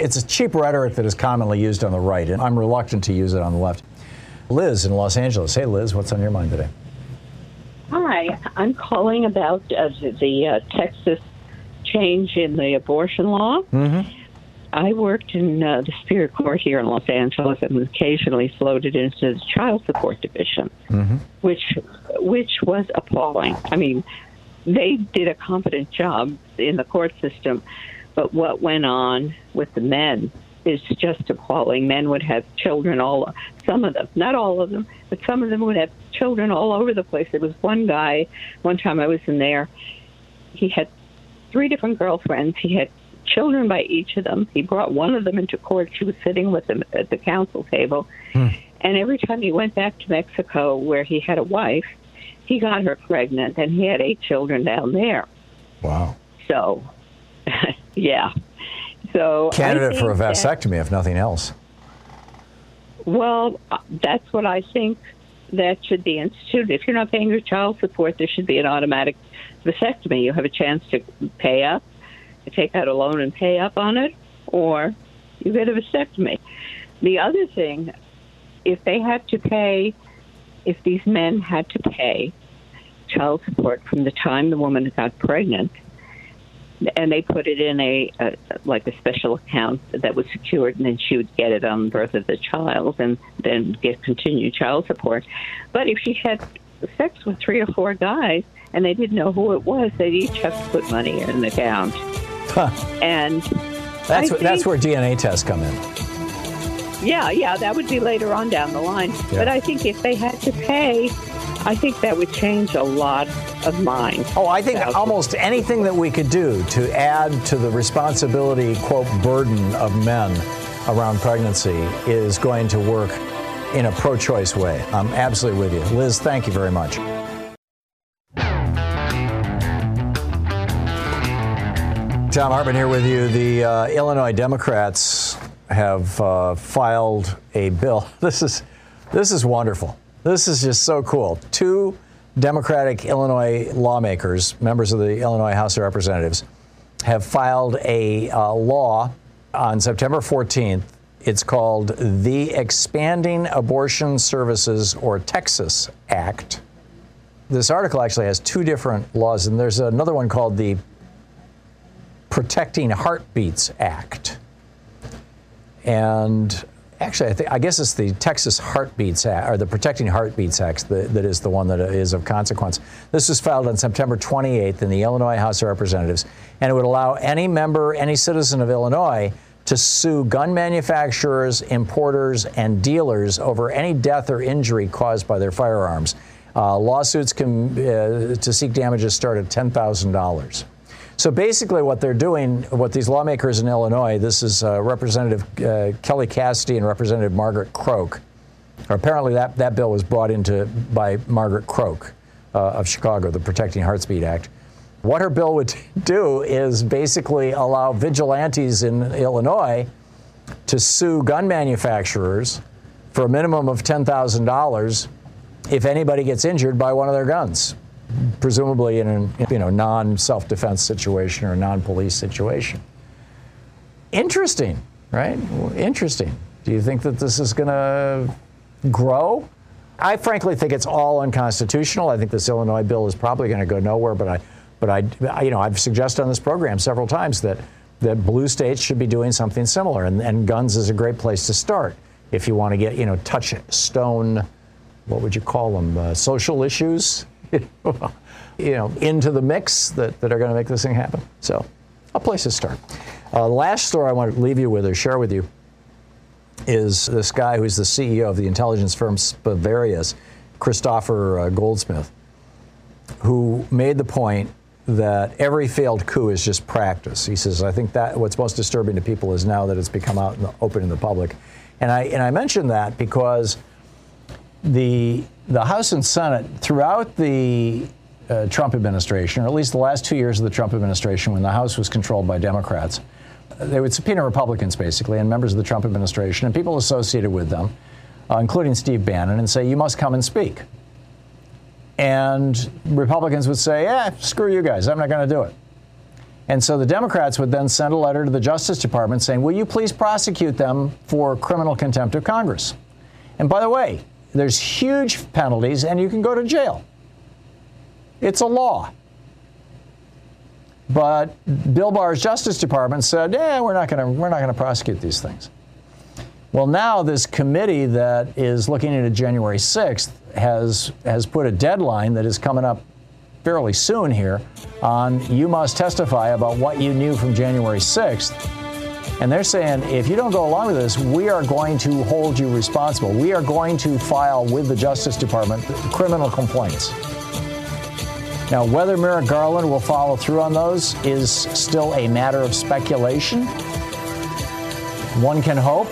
it's a cheap rhetoric that is commonly used on the right, and I'm reluctant to use it on the left. Liz in Los Angeles. Hey, Liz, what's on your mind today? Hi, I'm calling about uh, the uh, Texas change in the abortion law. Mm-hmm. I worked in uh, the Superior Court here in Los Angeles and was occasionally floated into the Child Support Division, Mm-hmm. which which was appalling. I mean, they did a competent job in the court system, but what went on with the men is just appalling. Men would have children all, some of them, not all of them, but some of them would have children all over the place. There was one guy, one time I was in there, he had three different girlfriends. He had children by each of them. He brought one of them into court. She was sitting with him at the counsel table. Hmm. And every time he went back to Mexico, where he had a wife, he got her pregnant, and he had eight children down there. Wow. So, yeah. So Candidate for a think that- vasectomy, if nothing else. Well, uh, that's what I think that should be instituted. If you're not paying your child support, there should be an automatic vasectomy. You have a chance to pay up, to take out a loan and pay up on it, or you get a vasectomy. The other thing, if they had to pay, if these men had to pay child support from the time the woman got pregnant, and they put it in a, a like a special account that was secured, and then she would get it on the birth of the child, and then get continued child support. But if she had sex with three or four guys, and they didn't know who it was, they'd each have to put money in an account. And That's, I wh- that's where DNA tests come in. yeah, yeah, that would be later on down the line. Yeah. But I think if they had to pay I think that would change a lot of minds. Oh, I think almost anything that we could do to add to the responsibility, quote, burden of men around pregnancy is going to work in a pro choice way. I'm absolutely with you. Liz, thank you very much. Thom Hartmann here with you. The uh, Illinois Democrats have uh, filed a bill. This is this is wonderful. This is just so cool. Two Democratic Illinois lawmakers, members of the Illinois House of Representatives, have filed a uh, law on September 14th. It's called the Expanding Abortion Services or Texas Act. This article actually has two different laws, and there's another one called the Protecting Heartbeats Act. And actually, I, think, I guess it's the Texas Heartbeats Act, or the Protecting Heartbeats Act, that, that is the one that is of consequence. This was filed on September 28th in the Illinois House of Representatives, and it would allow any member, any citizen of Illinois to sue gun manufacturers, importers, and dealers over any death or injury caused by their firearms. Uh, lawsuits can, uh, to seek damages start at $10,000. So basically, what they're doing, what these lawmakers in Illinois, this is uh, Representative uh, Kelly Cassidy and Representative Margaret Croke. Apparently, that, that bill was brought into by Margaret Croke uh, of Chicago, the Protecting Heartbeat Act. What her bill would do is basically allow vigilantes in Illinois to sue gun manufacturers for a minimum of $10,000 if anybody gets injured by one of their guns presumably in a you know non-self-defense situation or a non-police situation. Interesting, right? Interesting. Do you think that this is going to grow? I frankly think it's all unconstitutional. I think this Illinois bill is probably going to go nowhere. But I, but I, you know, I've suggested on this program several times that that blue states should be doing something similar, and, and guns is a great place to start if you want to get you know touchstone. What would you call them? Uh, social issues you know, into the mix that, that are going to make this thing happen. So, a place to start. Uh, last story I want to leave you with or share with you is this guy who's the CEO of the intelligence firm Sparverius, Christopher uh, Goldsmith, who made the point that every failed coup is just practice. He says, I think that what's most disturbing to people is now that it's become out in the, open in the public. And I, and I mention that because the, the House and Senate, throughout the uh, Trump administration, or at least the last two years of the Trump administration, when the House was controlled by Democrats, they would subpoena Republicans, basically, and members of the Trump administration and people associated with them, uh, including Steve Bannon, and say, You must come and speak. And Republicans would say, Yeah, screw you guys, I'm not going to do it. And so the Democrats would then send a letter to the Justice Department saying, Will you please prosecute them for criminal contempt of Congress? And by the way, there's huge penalties, and you can go to jail. It's a law. But Bill Barr's Justice Department said, "Yeah, we're not going to we're not going to prosecute these things." Well, now this committee that is looking into January 6th has has put a deadline that is coming up fairly soon here on you must testify about what you knew from January 6th and they're saying if you don't go along with this, we are going to hold you responsible. We are going to file with the Justice Department criminal complaints. Now, whether Merrick Garland will follow through on those is still a matter of speculation. One can hope.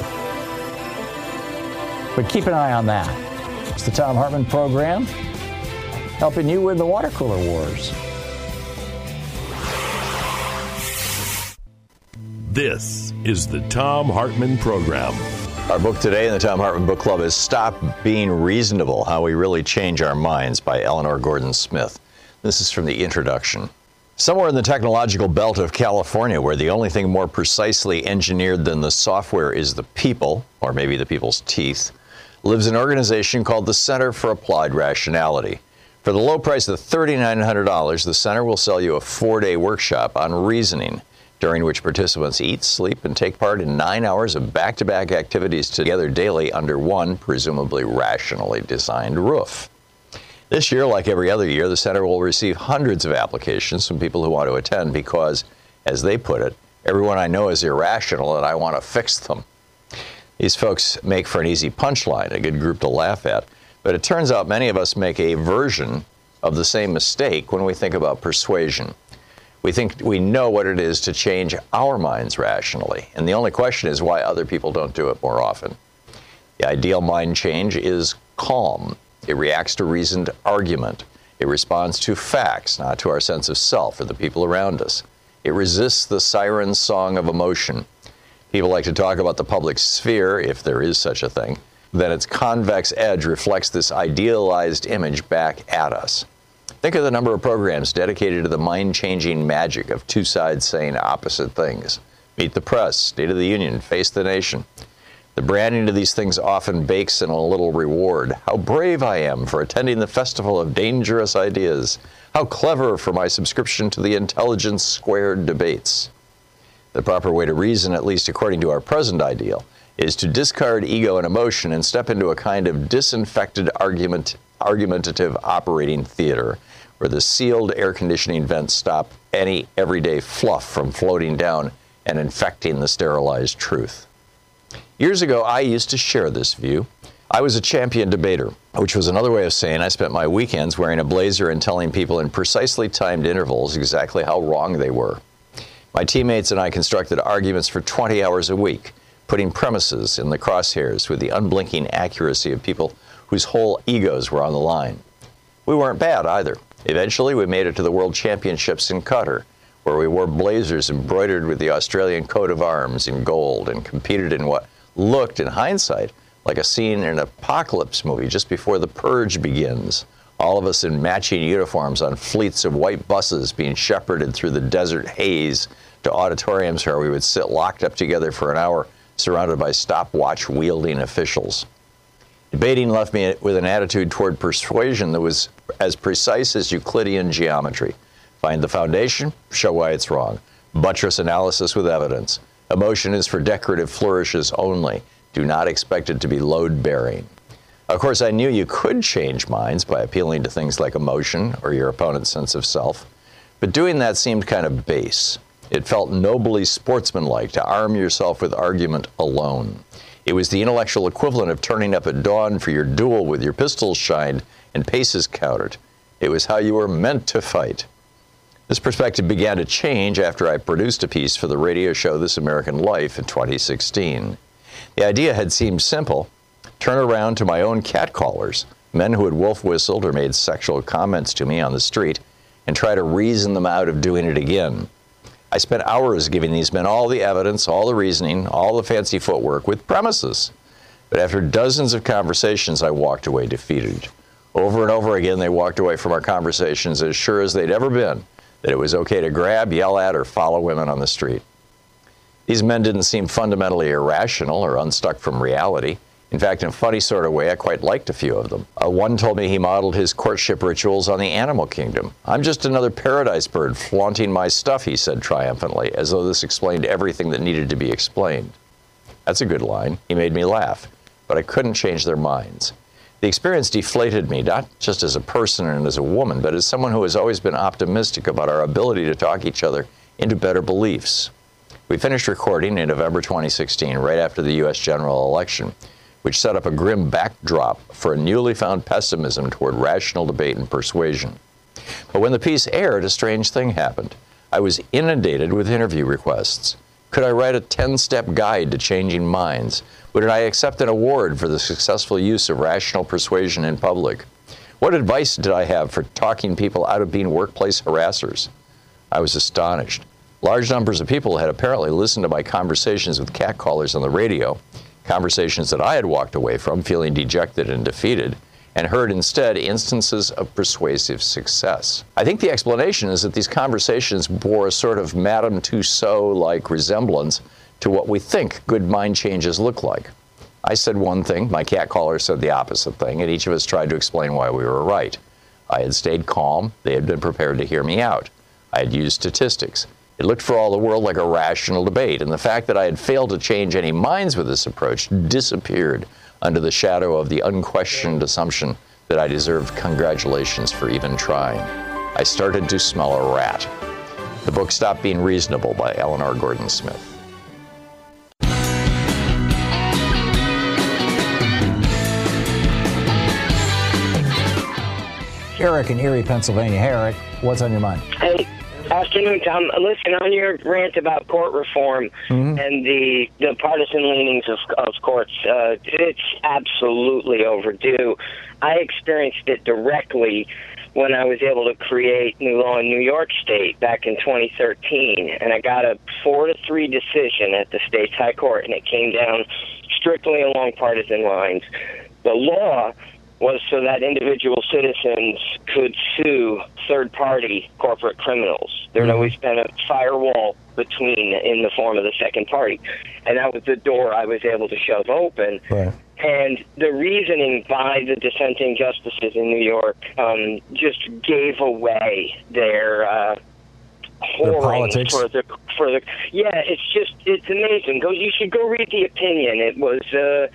But keep an eye on that. It's the Thom Hartmann program, helping you win the water cooler wars. This is the Thom Hartmann Program. Our book today in the Thom Hartmann Book Club is Stop Being Reasonable How We Really Change Our Minds by Eleanor Gordon Smith. This is from the introduction. Somewhere in the technological belt of California, where the only thing more precisely engineered than the software is the people, or maybe the people's teeth, lives an organization called the Center for Applied Rationality. For the low price of $3,900, the center will sell you a four day workshop on reasoning during which participants eat, sleep, and take part in nine hours of back to back activities together daily under one, presumably rationally designed roof. This year, like every other year, the center will receive hundreds of applications from people who want to attend because, as they put it, everyone I know is irrational and I want to fix them. These folks make for an easy punchline, a good group to laugh at. But it turns out many of us make a version of the same mistake when we think about persuasion. We think we know what it is to change our minds rationally, and the only question is why other people don't do it more often. The ideal mind change is calm. It reacts to reasoned argument. It responds to facts, not to our sense of self or the people around us. It resists the siren song of emotion. People like to talk about the public sphere, if there is such a thing. Then its convex edge reflects this idealized image back at us. Think of the number of programs dedicated to the mind changing magic of two sides saying opposite things. Meet the Press, State of the Union, Face the Nation. The branding of these things often bakes in a little reward. How brave I am for attending the Festival of Dangerous Ideas. How clever for my subscription to the Intelligence Squared debates. The proper way to reason, at least according to our present ideal, is to discard ego and emotion and step into a kind of disinfected argument, argumentative operating theater where the sealed air conditioning vents stop any everyday fluff from floating down and infecting the sterilized truth. Years ago, I used to share this view. I was a champion debater, which was another way of saying I spent my weekends wearing a blazer and telling people in precisely timed intervals exactly how wrong they were. My teammates and I constructed arguments for 20 hours a week, putting premises in the crosshairs with the unblinking accuracy of people whose whole egos were on the line. We weren't bad either. Eventually, we made it to the World Championships in Qatar, where we wore blazers embroidered with the Australian coat of arms in gold and competed in what looked, in hindsight, like a scene in an apocalypse movie just before the purge begins. All of us in matching uniforms on fleets of white buses being shepherded through the desert haze to auditoriums where we would sit locked up together for an hour, surrounded by stopwatch wielding officials. Debating left me with an attitude toward persuasion that was as precise as Euclidean geometry. Find the foundation, show why it's wrong. Buttress analysis with evidence. Emotion is for decorative flourishes only. Do not expect it to be load bearing. Of course, I knew you could change minds by appealing to things like emotion or your opponent's sense of self, but doing that seemed kind of base. It felt nobly sportsmanlike to arm yourself with argument alone. It was the intellectual equivalent of turning up at dawn for your duel with your pistols shined and paces counted. It was how you were meant to fight. This perspective began to change after I produced a piece for the radio show This American Life in 2016. The idea had seemed simple turn around to my own catcallers, men who had wolf whistled or made sexual comments to me on the street, and try to reason them out of doing it again. I spent hours giving these men all the evidence, all the reasoning, all the fancy footwork with premises. But after dozens of conversations, I walked away defeated. Over and over again, they walked away from our conversations as sure as they'd ever been that it was okay to grab, yell at, or follow women on the street. These men didn't seem fundamentally irrational or unstuck from reality. In fact, in a funny sort of way, I quite liked a few of them. Uh, one told me he modeled his courtship rituals on the animal kingdom. I'm just another paradise bird flaunting my stuff, he said triumphantly, as though this explained everything that needed to be explained. That's a good line. He made me laugh, but I couldn't change their minds. The experience deflated me, not just as a person and as a woman, but as someone who has always been optimistic about our ability to talk each other into better beliefs. We finished recording in November 2016, right after the U.S. general election, which set up a grim backdrop for a newly found pessimism toward rational debate and persuasion. But when the piece aired, a strange thing happened. I was inundated with interview requests. Could I write a 10 step guide to changing minds? Would I accept an award for the successful use of rational persuasion in public? What advice did I have for talking people out of being workplace harassers? I was astonished. Large numbers of people had apparently listened to my conversations with catcallers on the radio, conversations that I had walked away from feeling dejected and defeated, and heard instead instances of persuasive success. I think the explanation is that these conversations bore a sort of Madame Tussaud like resemblance to what we think good mind changes look like. I said one thing, my cat caller said the opposite thing, and each of us tried to explain why we were right. I had stayed calm, they had been prepared to hear me out. I had used statistics. It looked for all the world like a rational debate, and the fact that I had failed to change any minds with this approach disappeared under the shadow of the unquestioned assumption that I deserved congratulations for even trying. I started to smell a rat. The book Stop Being Reasonable by Eleanor Gordon Smith. Eric in Erie, Pennsylvania. Hey, Eric, what's on your mind? Hey, afternoon, Tom. Listen, on your rant about court reform Mhm. and the the partisan leanings of, of courts, uh, it's absolutely overdue. I experienced it directly when I was able to create new law in New York State back in 2013, and I got a four to three decision at the state's high court, and it came down strictly along partisan lines. The law was so that individual citizens could sue third party corporate criminals. There'd always been a firewall between in the form of the second party. And that was the door I was able to shove open. Right. And the reasoning by the dissenting justices in New York um, just gave away their uh, politics? for the for the yeah. It's just it's amazing. Go you should go read the opinion. It was uh,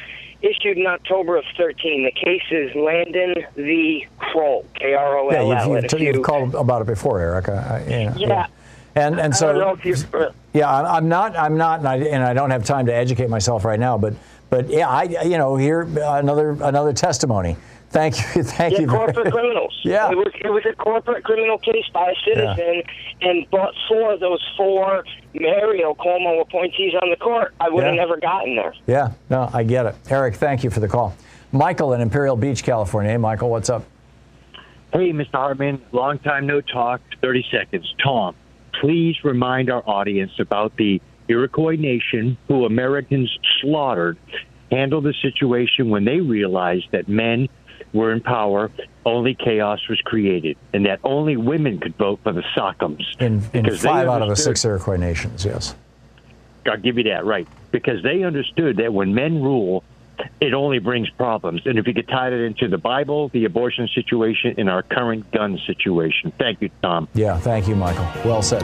issued in October of thirteen. The case is Landon v. Kroll. K R O Yeah, L you've, L. you've, And you've you- call about it before, Eric. I, I, you know, Yeah. And and so don't know if you've, Yeah, I'm I'm not. I'm not, and I, and I don't have time to educate myself right now. But but yeah, I you know here another another testimony. Thank you, thank yeah, you. very- corporate criminals. Yeah. it was it was a corporate criminal case by a citizen, and but for those four Mario Cuomo appointees on the court, I would have never gotten there. Yeah, no, I get it. Eric, thank you for the call. Michael in Imperial Beach, California. Hey, Michael, what's up? Hey, Mr. Hartmann, long time no talk. 30 seconds. Thom, please remind our audience about the Iroquois Nation, who Americans slaughtered, handled the situation when they realized that men were in power, only chaos was created, and that only women could vote for the sachems. In, in five out of the six Iroquois nations, yes. I'll give you that, right. Because they understood that when men rule, it only brings problems. And if you could tie that into the Bible, the abortion situation, and our current gun situation. Thank you, Thom. Yeah, thank you, Michael. Well said.